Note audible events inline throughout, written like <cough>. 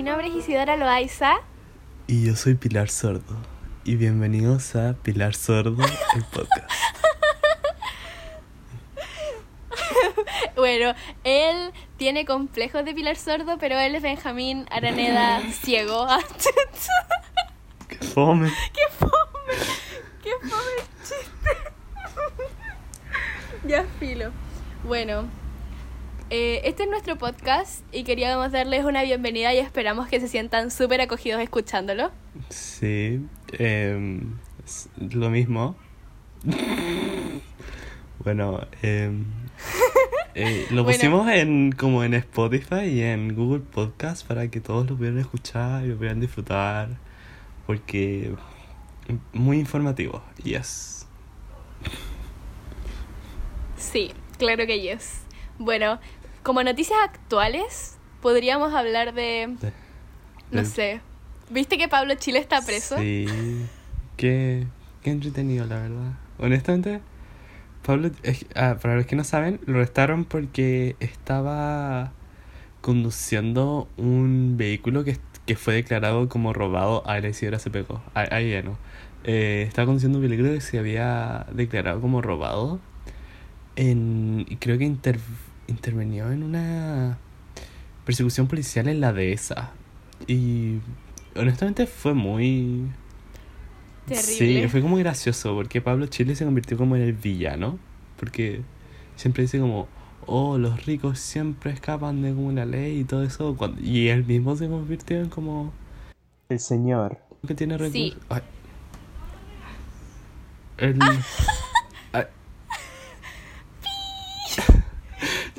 mi nombre es Isidora Loaiza. Y yo soy Pilar Sordo. Y bienvenidos a Pilar Sordo, el podcast. <laughs> bueno, él tiene complejos de Pilar Sordo, pero él es Benjamín Araneda <laughs> ciego. <laughs> ¡Qué fome! ¡Qué fome! ¡Qué fome chiste! ya filo. Bueno, eh, este es nuestro podcast y queríamos darles una bienvenida y esperamos que se sientan súper acogidos escuchándolo. Sí, eh, lo mismo. bueno, em, <laughs> eh, lo pusimos en como en Spotify y en Google Podcast para que todos lo pudieran escuchar y lo pudieran disfrutar porque muy informativo, yes. Sí, claro que yes. Bueno, como noticias actuales, podríamos hablar de... no sé. ¿Viste que Pablo Chile está preso? Sí. Qué, qué entretenido, la verdad. Honestamente, Pablo, ah, para los que no saben, lo arrestaron porque estaba conduciendo un vehículo que, que fue declarado como robado. a la Isidora se pegó. Ahí ya no. Eh, estaba conduciendo un vehículo que se había declarado como robado. En, y creo que inter, intervenió en una persecución policial en la dehesa. Y honestamente fue muy... Terrible. Sí, fue como gracioso porque Pablo Chile se convirtió como en el villano. Porque siempre dice como, oh, los ricos siempre escapan de como la ley y todo eso. y él mismo se convirtió en como... El señor. Que tiene recursos. Sí. El...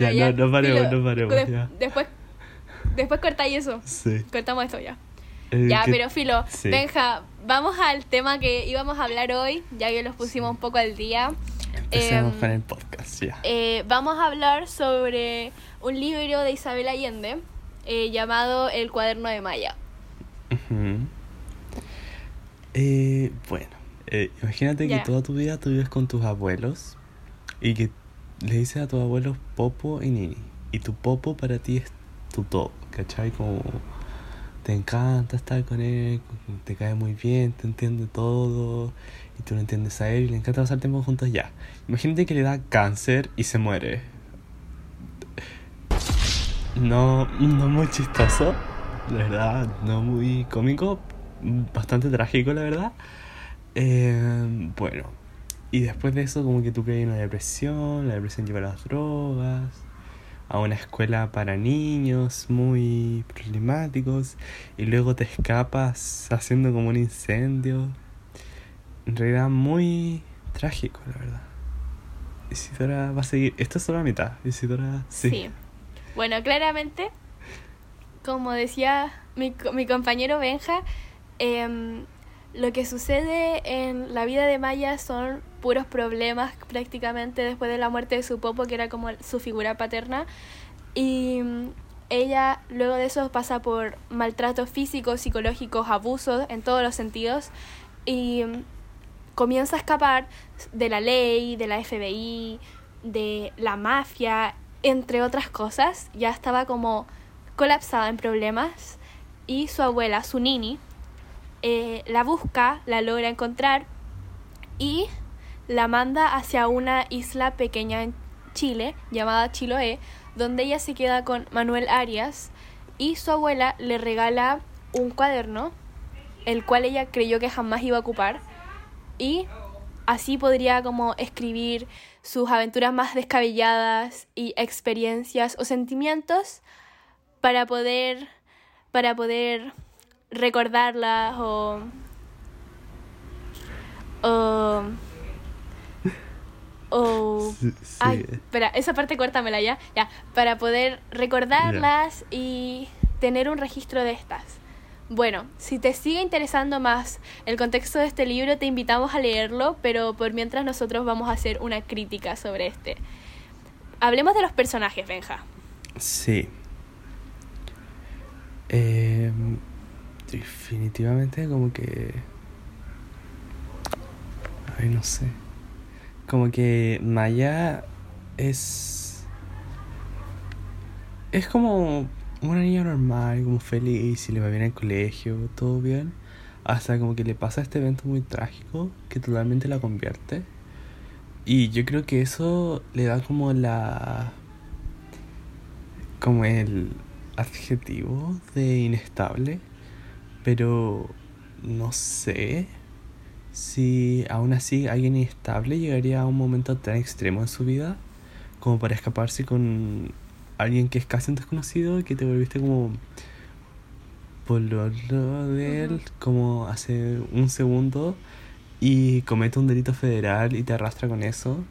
ya, no, no paremos, no paremos. Después, después cortáis eso. Sí. Cortamos esto ya. Eh, ya, pero Filo, Benja, vamos al tema que íbamos a hablar hoy, ya que los pusimos un poco al día. Empecemos em, con el podcast, ya. Eh, vamos a hablar sobre un libro de Isabel Allende eh, llamado El cuaderno de Maya. bueno, imagínate que toda tu vida tú vives con tus abuelos y que le dices a tus abuelos Popo y Nini. Y tu Popo para ti es tu top, ¿cachai? Como te encanta estar con él, te cae muy bien, te entiende todo y tú lo entiendes a él y le encanta pasar tiempo juntos ya. Imagínate que le da cáncer y se muere. No, no muy chistoso, la verdad, no muy cómico, bastante trágico, la verdad. Eh, bueno, y después de eso como que tú caes en una depresión, la depresión lleva a las drogas, a una escuela para niños muy problemáticos y luego te escapas haciendo como un incendio. En realidad muy trágico, la verdad. Isidora va a seguir. Esto es solo la mitad. Isidora, sí. sí. Bueno, claramente, como decía mi, mi compañero Benja, eh, lo que sucede en la vida de Maya son puros problemas prácticamente después de la muerte de su popo, que era como su figura paterna. Y mm, ella luego de eso pasa por maltratos físicos, psicológicos, abusos en todos los sentidos. Y mm, comienza a escapar de la ley, de la FBI, de la mafia, entre otras cosas. Ya estaba como colapsada en problemas. Y su abuela, su nini, eh, la busca, la logra encontrar y la manda hacia una isla pequeña en Chile llamada Chiloé, donde ella se queda con Manuel Arias y su abuela le regala un cuaderno, el cual ella creyó que jamás iba a ocupar y así podría como escribir sus aventuras más descabelladas y experiencias o sentimientos para poder para poder recordarlas o... o o ay, espera, esa parte cuértamela ya, ya, para poder recordarlas y tener un registro de estas. Bueno, si te sigue interesando más el contexto de este libro, te invitamos a leerlo, pero por mientras nosotros vamos a hacer una crítica sobre este. Hablemos de los personajes, Benja. Sí. Eh, definitivamente como que... Ay, no sé. Como que Maya es... Es como una niña normal, como feliz, y le va bien el colegio, todo bien. Hasta como que le pasa este evento muy trágico que totalmente la convierte. Y yo creo que eso le da como la. como el adjetivo de inestable. Pero no sé si aún así alguien inestable llegaría a un momento tan extremo en su vida como para escaparse con alguien que es casi un desconocido y que te volviste como pololo de él como hace un segundo y comete un delito federal y te arrastra con eso.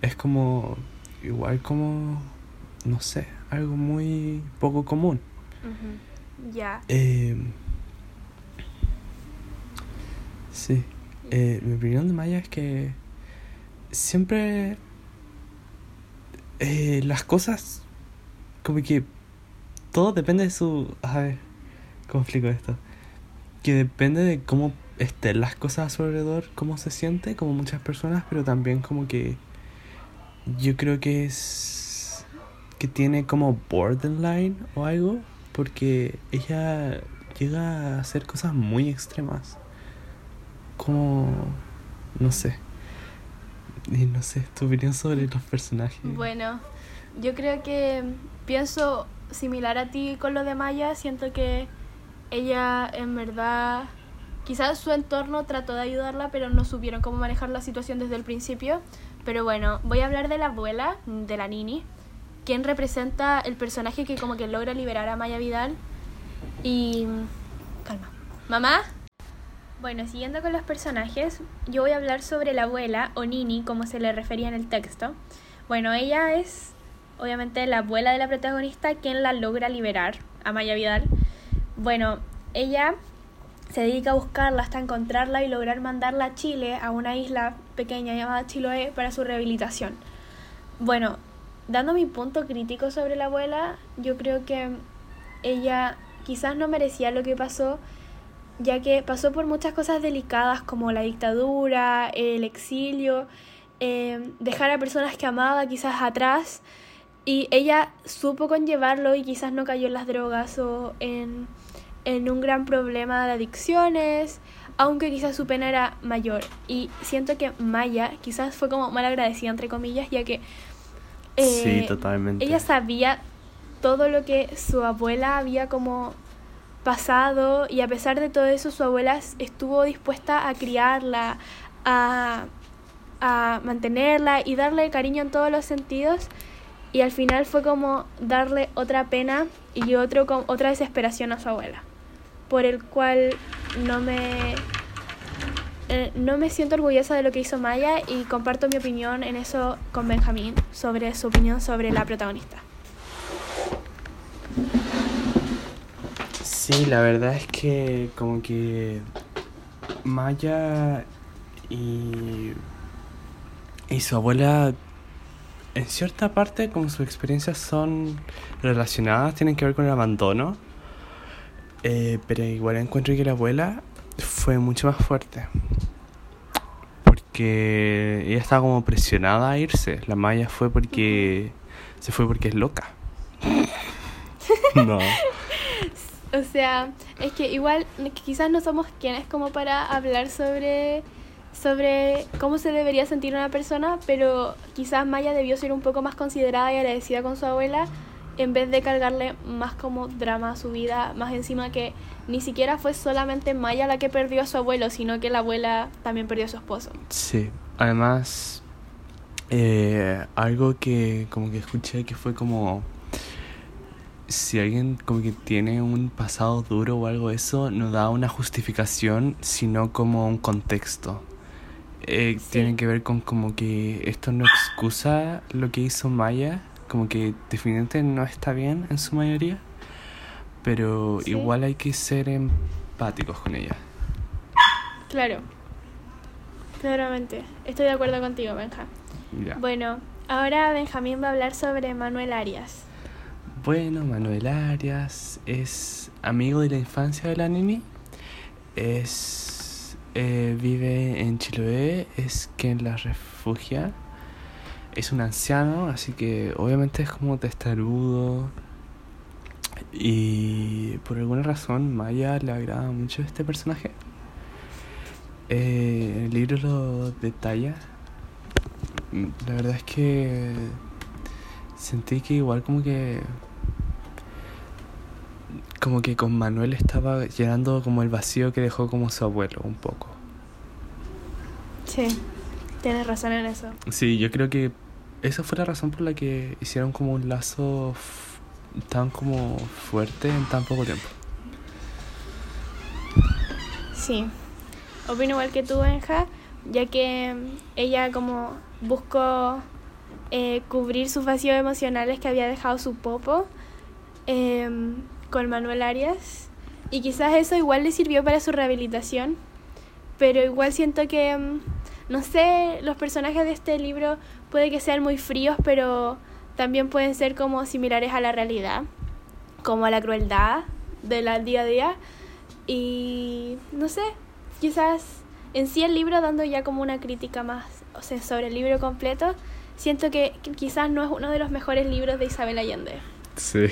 Es como igual como no sé, algo muy poco común. Ya. Eh, sí. Eh, mi opinión de Maya es que siempre eh, las cosas como que todo depende de su a ver cómo explico esto que depende de cómo estén las cosas a su alrededor cómo se siente como muchas personas pero también como que yo creo que es que tiene como borderline o algo porque ella llega a hacer cosas muy extremas como no sé y no sé tu opinión sobre los personajes Bueno, yo creo que pienso similar a ti con lo de Maya. Siento que ella en verdad, quizás su entorno trató de ayudarla, pero no supieron cómo manejar la situación desde el principio. Pero bueno, voy a hablar de la abuela, de la Nini, quien representa el personaje que como que logra liberar a Maya Vidal. Y... Calma. Mamá. Bueno, siguiendo con los personajes, yo voy a hablar sobre la abuela, o Nini, como se le refería en el texto. Bueno, ella es obviamente la abuela de la protagonista quien la logra liberar, a Maya Vidal. Bueno, ella se dedica a buscarla hasta encontrarla y lograr mandarla a Chile, a una isla pequeña llamada Chiloé, para su rehabilitación. Bueno, dando mi punto crítico sobre la abuela, yo creo que ella quizás no merecía lo que pasó, ya que pasó por muchas cosas delicadas como la dictadura, el exilio, eh, dejar a personas que amaba quizás atrás, y ella supo conllevarlo y quizás no cayó en las drogas o en, en un gran problema de adicciones, aunque quizás su pena era mayor. Y siento que Maya quizás fue como mal agradecida, entre comillas, ya que sí, eh, totalmente. ella sabía todo lo que su abuela había como pasado y a pesar de todo eso su abuela estuvo dispuesta a criarla, a, a mantenerla y darle cariño en todos los sentidos y al final fue como darle otra pena y otro, otra desesperación a su abuela, por el cual no me, eh, no me siento orgullosa de lo que hizo Maya y comparto mi opinión en eso con Benjamín sobre su opinión sobre la protagonista. Sí, la verdad es que como que Maya y, y su abuela en cierta parte como sus experiencias son relacionadas, tienen que ver con el abandono, eh, pero igual encuentro que la abuela fue mucho más fuerte. Porque ella estaba como presionada a irse. La Maya fue porque se fue porque es loca. <laughs> no. <laughs> O sea, es que igual quizás no somos quienes como para hablar sobre sobre cómo se debería sentir una persona, pero quizás Maya debió ser un poco más considerada y agradecida con su abuela en vez de cargarle más como drama a su vida, más encima que ni siquiera fue solamente Maya la que perdió a su abuelo, sino que la abuela también perdió a su esposo. Sí, además, eh, algo que como que escuché que fue como, si alguien como que tiene un pasado duro o algo de eso, no da una justificación, sino como un contexto. Eh, Sí. Tiene que ver con como que esto no excusa lo que hizo Maya, como que definitivamente no está bien en su mayoría, pero Sí. igual hay que ser empáticos con ella. Claro. Claramente. Estoy de acuerdo contigo, Benja. Ya. Bueno, ahora Benjamín va a hablar sobre Manuel Arias. Bueno, Manuel Arias es amigo de la infancia de la Nini. Es eh, vive en Chiloé, es quien la refugia. Es un anciano, así que obviamente es como testarudo. Y por alguna razón, Maya le agrada mucho este personaje. Eh, el libro lo detalla. Mm, La verdad es que sentí que igual como que como que con Manuel estaba llenando como el vacío que dejó como su abuelo un poco. Sí, tienes razón en eso. Sí, yo creo que esa fue la razón por la que hicieron como un lazo tan como fuerte en tan poco tiempo. Sí, opino igual que tú, Benja, ya que ella como buscó eh, cubrir sus vacíos emocionales que había dejado su popo em, con Manuel Arias y quizás eso igual le sirvió para su rehabilitación, pero igual siento que, mm, no sé, los personajes de este libro puede que sean muy fríos, pero también pueden ser como similares a la realidad, como a la crueldad del día a día. Y no sé, quizás en sí el libro dando ya como una crítica más, o sea, sobre el libro completo, siento que que quizás no es uno de los mejores libros de Isabel Allende. Sí.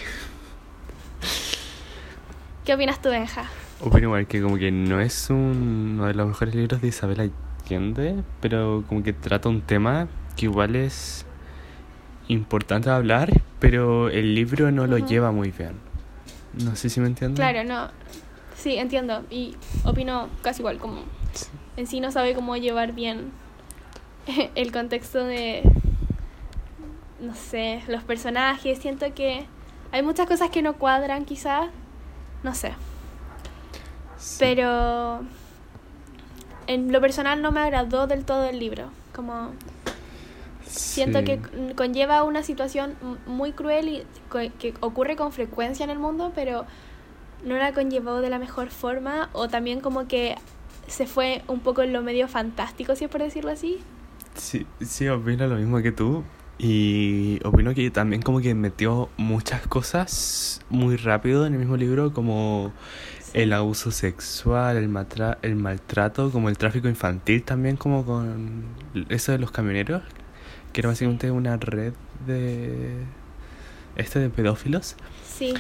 ¿Qué opinas tú, Benja? Opino igual que como que no es un- uno de los mejores libros de Isabel Allende, pero como que trata un tema que igual es importante hablar, pero el libro no lo lleva muy bien. No sé si me entiendes. Claro, no. Sí, entiendo. Y opino casi igual, como Sí. en sí no sabe cómo llevar bien <laughs> el contexto de, no sé, los personajes. Siento que hay muchas cosas que no cuadran quizás, no sé. Sí. Pero en lo personal no me agradó del todo el libro. Como siento Sí. que conlleva una situación muy cruel y que ocurre con frecuencia en el mundo, pero no la conllevó de la mejor forma o también como que se fue un poco en lo medio fantástico, si es por decirlo así. Sí, sí, opino lo mismo que tú. Y opino que también como que metió muchas cosas muy rápido en el mismo libro, como el abuso sexual, el, matra- el maltrato, como el tráfico infantil también, como con eso de los camioneros, que era básicamente una red de... Este de pedófilos. Sí,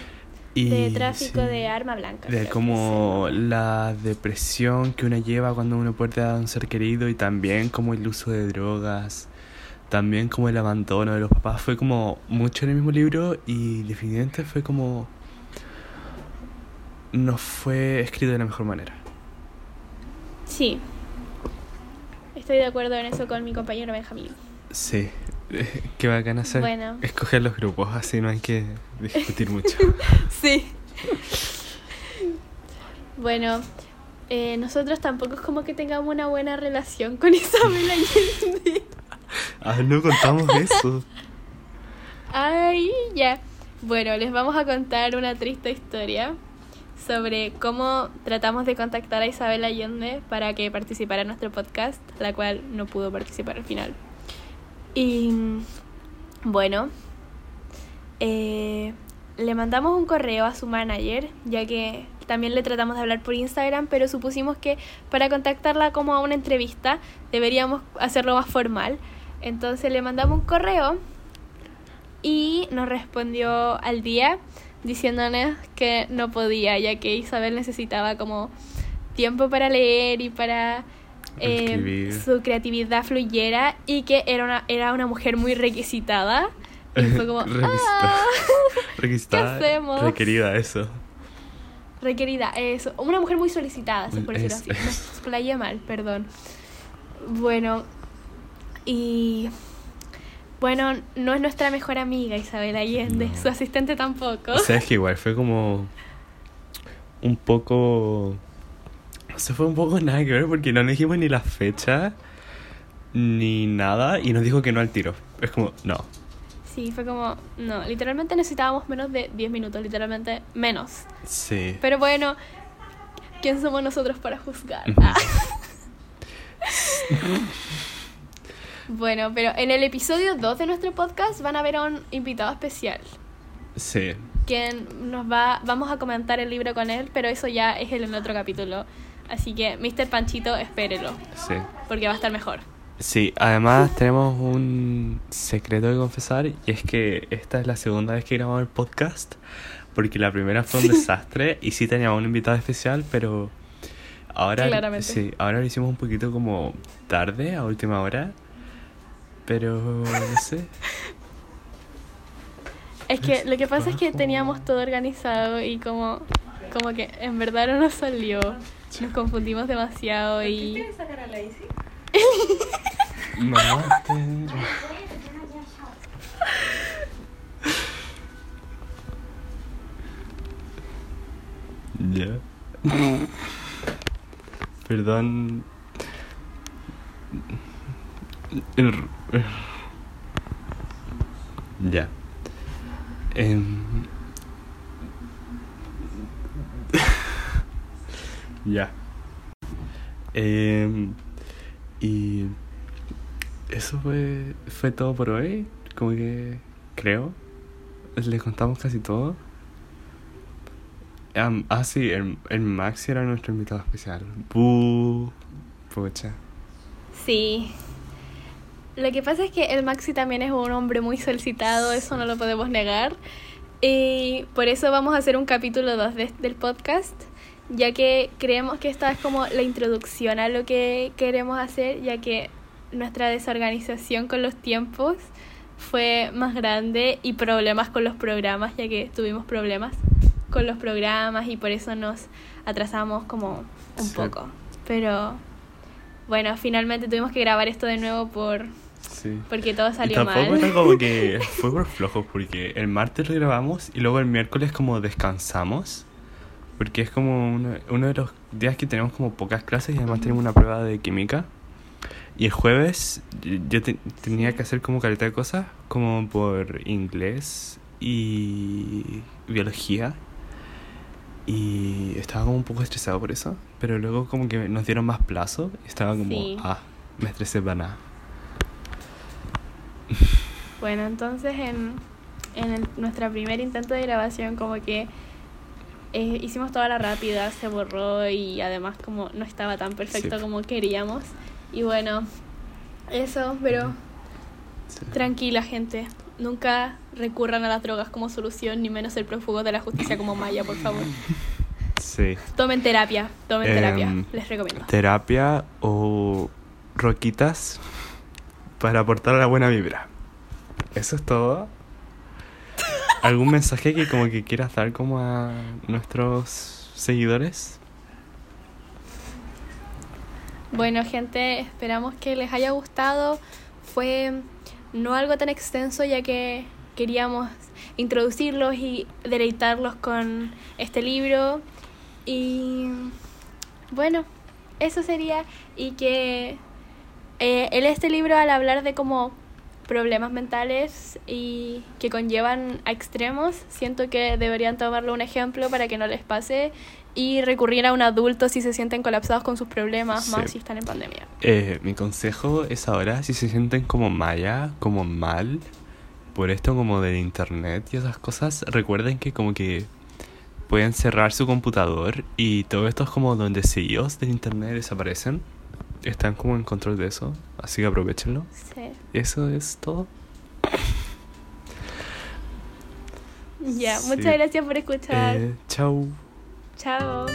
Y, de tráfico sí, de arma blanca. De como la depresión que uno lleva cuando uno pierde a un ser querido y también como el uso de drogas, también como el abandono de los papás, fue como mucho en el mismo libro y definitivamente fue como... No fue escrito de la mejor manera. Sí. Estoy de acuerdo en eso con mi compañero Benjamín. Sí, <laughs> qué bacán hacer. Bueno. Escoger los grupos, así no hay que discutir <laughs> mucho. Sí. Bueno, eh, nosotros tampoco es como que tengamos una buena relación con Isabel Allende. Ah, no contamos eso. Ay, ya. Bueno, les vamos a contar una triste historia sobre cómo tratamos de contactar a Isabel Allende para que participara en nuestro podcast, la cual no pudo participar al final. Y bueno, eh, le mandamos un correo a su manager, ya que también le tratamos de hablar por Instagram, pero supusimos que para contactarla como a una entrevista deberíamos hacerlo más formal. Entonces le mandamos un correo y nos respondió al día diciéndonos que no podía, ya que Isabel necesitaba como tiempo para leer y para eh, su creatividad fluyera y que era una, era una mujer muy requisitada. Y fue <laughs> como, Requisitada. "Ah, Requisitada. <laughs> ¿Qué hacemos? Requerida, eso. requerida, eso. Una mujer muy solicitada, si por decirlo así. Me explayé mal, perdón. Bueno, y bueno, no es nuestra mejor amiga Isabel Allende, No. su asistente tampoco. O sea, es que igual fue como un poco... O sea, fue un poco nada que ver porque no le dijimos ni la fecha ni nada y nos dijo que no al tiro. Es como, no. Sí, fue como, no, literalmente necesitábamos menos de 10 minutos, literalmente menos. Sí. Pero bueno, ¿quién somos nosotros para juzgar? <laughs> bueno, pero en el episodio 2 de nuestro podcast van a ver a un invitado especial. Sí. quien nos va, vamos a comentar el libro con él, pero eso ya es en el otro capítulo. Así que, Mr. Panchito, espérelo, Sí. porque va a estar mejor. Sí, además tenemos un secreto que confesar y es que esta es la segunda vez que grabamos el podcast porque la primera fue un <laughs> desastre y sí teníamos un invitado especial, pero ahora Claramente. sí, ahora lo hicimos un poquito como tarde, a última hora, pero no sé. Es que lo que pasa es que teníamos todo organizado y como, como que en verdad no nos salió. Nos confundimos demasiado y... sacar a la te- Ya. Perdón. El- <laughs> Ya. Em. <laughs> ya. Em, y eso fue, fue todo por hoy. Como que creo. Le contamos casi todo. Ah, sí, el, el Maxi era nuestro invitado especial. Buh. Pucha. Sí. Lo que pasa es que el Maxi también es un hombre muy solicitado, eso no lo podemos negar. Y por eso vamos a hacer un capítulo 2 del podcast, ya que creemos que esta es como la introducción a lo que queremos hacer, ya que nuestra desorganización con los tiempos fue más grande y problemas con los programas, ya que tuvimos problemas con los programas y por eso nos atrasamos como un Sí. poco. Pero bueno, finalmente tuvimos que grabar esto de nuevo por Sí. porque todo Y salió tampoco mal. era como que <laughs> fue por flojos, porque el martes lo grabamos y luego el miércoles como descansamos. Porque es como uno, uno de los días que tenemos como pocas clases y además tenemos una prueba de química. Y el jueves yo- yo te- tenía que hacer como caleta de cosas, como por inglés y biología. Y estaba como un poco estresado por eso. Pero luego como que nos dieron más plazo y estaba como, Sí. ah, me estresé para nada. Bueno, entonces en, en el- nuestra primer intento de grabación como que eh, hicimos toda la rápida, se borró y además como no estaba tan perfecto Sí. como queríamos. Y bueno, eso, pero Sí. tranquila gente, nunca recurran a las drogas como solución, ni menos el prófugo de la justicia como Maya, por favor. Sí. Tomen terapia, tomen terapia, Em, les recomiendo. terapia o roquitas para aportar la buena vibra. Eso es todo. ¿Algún mensaje que como que quieras dar como a nuestros seguidores? Bueno, gente, esperamos que les haya gustado. Fue no algo tan extenso ya que queríamos introducirlos y deleitarlos con este libro. Y bueno, eso sería. Y que eh, en este libro al hablar de como problemas mentales y que conllevan a extremos, siento que deberían tomarlo un ejemplo para que no les pase y recurrir a un adulto si se sienten colapsados con sus problemas, Sí. más si están en pandemia. Eh, mi consejo es ahora, si se sienten como maya, como mal, por esto como del internet y esas cosas, recuerden que como que pueden cerrar su computador y todo esto es como donde sellos del internet desaparecen. Están como en control de eso, así que aprovechenlo. Sí. Eso es todo. Ya, Sí. muchas gracias por escuchar. Eh, chau. Chao.